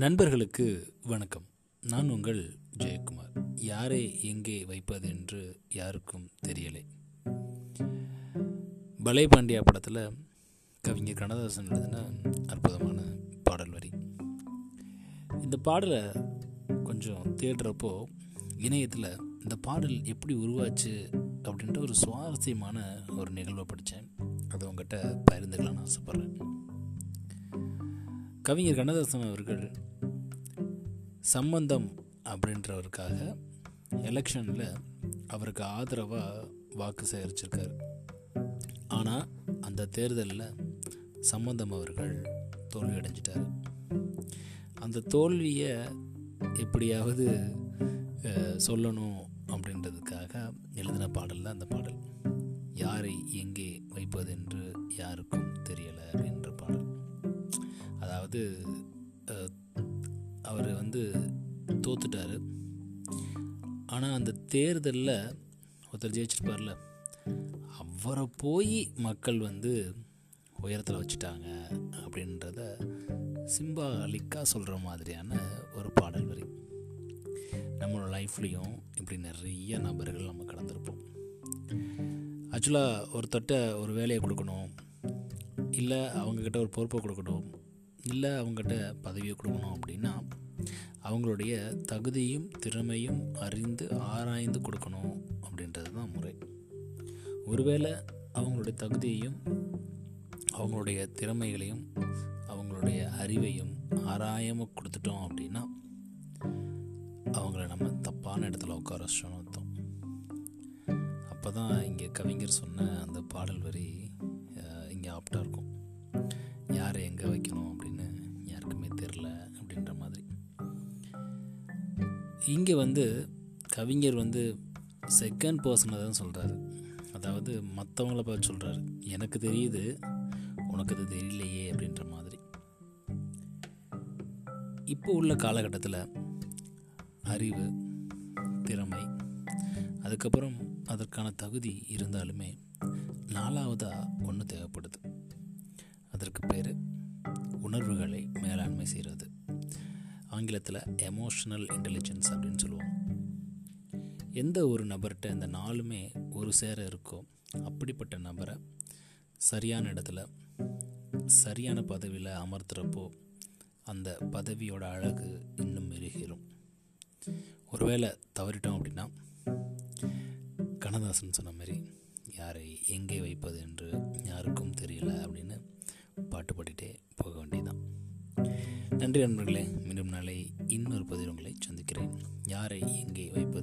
நண்பர்களுக்கு வணக்கம். நான் உங்கள் ஜெயக்குமார். யாரை எங்கே வைப்பது என்று யாருக்கும் தெரியலை. பலே பாண்டியா படத்தில் கவிஞர் கண்ணதாசன் எழுதின அற்புதமான பாடல் வரி. இந்த பாடலை கொஞ்சம் தேடுறப்போ இணையத்தில் இந்த பாடல் எப்படி உருவாச்சு அப்படின்ற ஒரு சுவாரஸ்யமான ஒரு நிகழ்வை படித்தேன். அதை உங்ககிட்ட பகிர்ந்துக்கலாம்னு ஆசைப்பட்றேன். கவிஞர் கண்ணதாசன் அவர்கள் சம்பந்தம் அப்படின்றவருக்காக எலெக்ஷனில் அவருக்கு ஆதரவாக வாக்கு சேகரிச்சிருக்கார். ஆனால் அந்த தேர்தலில் சம்பந்தம் அவர்கள் தோல்வி அடைஞ்சிட்டார் அந்த தோல்வியை எப்படியாவது சொல்லணும் அப்படின்றதுக்காக எழுதின பாடல் தான் அந்த பாடல் யாரை எங்கே வைப்பது என்று யாருக்கும் தெரியலை அப்படின்ற பாடல். அதாவது அவர் வந்து தோத்துட்டார். ஆனால் அந்த தேர்தலில் ஒருத்தர் ஜெயிச்சிருப்பார்ல அவரை போய் மக்கள் வந்து உயரத்தில் வச்சுட்டாங்க அப்படின்றத சிம்பாலிக்காக சொல்கிற மாதிரியான ஒரு பாடல் வரி. நம்மளோட லைஃப்லேயும் இப்படி நிறைய நபர்கள் நம்ம கடந்திருப்போம். ஆக்சுவலாக ஒருத்தட்ட ஒரு வேலையை கொடுக்கணும் இல்லை அவங்கக்கிட்ட ஒரு பொறுப்பை கொடுக்கணும் இல்லை அவங்ககிட்ட பதவியை கொடுக்கணும் அப்படின்னா அவங்களுடைய தகுதியும் திறமையும் அறிந்து ஆராய்ந்து கொடுக்கணும் அப்படின்றது தான் முறை. ஒருவேளை அவங்களுடைய தகுதியையும் அவங்களுடைய திறமைகளையும் அவங்களுடைய அறிவையும் ஆராயமாக கொடுத்துட்டோம் அப்படின்னா அவங்கள நம்ம தப்பான இடத்துல உட்கார வச்சோம்னு அர்த்தம். அப்போ தான் இங்கே கவிஞர் சொன்ன அந்த பாடல் வரி இங்கே ஆப்டாக இருக்கும். இங்கே வந்து கவிஞர் வந்து செகண்ட் பர்சனை தான் சொல்கிறாரு அதாவது மற்றவங்கள பார்த்து சொல்கிறாரு எனக்கு தெரியுது உனக்கு அது தெரியலையே அப்படின்ற மாதிரி. இப்போ உள்ள காலகட்டத்தில் அறிவு திறமை அதுக்கப்புறம் அதற்கான தகுதி இருந்தாலுமே நாலாவதாக ஒன்று தேவைப்படுது. அதற்கு பேர் உணர்வுகளை மேலாண்மை செய்கிறது ஆங்கிலத்தில் எமோஷனல் இன்டெலிஜென்ஸ் அப்படின்னு சொல்லுவோம். எந்த ஒரு நபர்கிட்ட இந்த நாலுமே ஒரு சேர இருக்கோ அப்படிப்பட்ட நபரை சரியான இடத்துல சரியான பதவியில் அமர்த்துறப்போ அந்த பதவியோட அழகு இன்னும் மெருகேறும். ஒருவேளை தவறிட்டோம் அப்படின்னா கண்ணதாசன் சொன்ன மாதிரி யாரை எங்கே வைப்பது என்று யாருக்கும் தெரியல அப்படின்னு பாட்டு பாடிட்டே போக வேண்டிய நன்றி நண்பர்களே. மீண்டும் நாளை இன்னொரு பதிவு உங்களை சந்திக்கிறேன். யாரை எங்கே வைப்பது?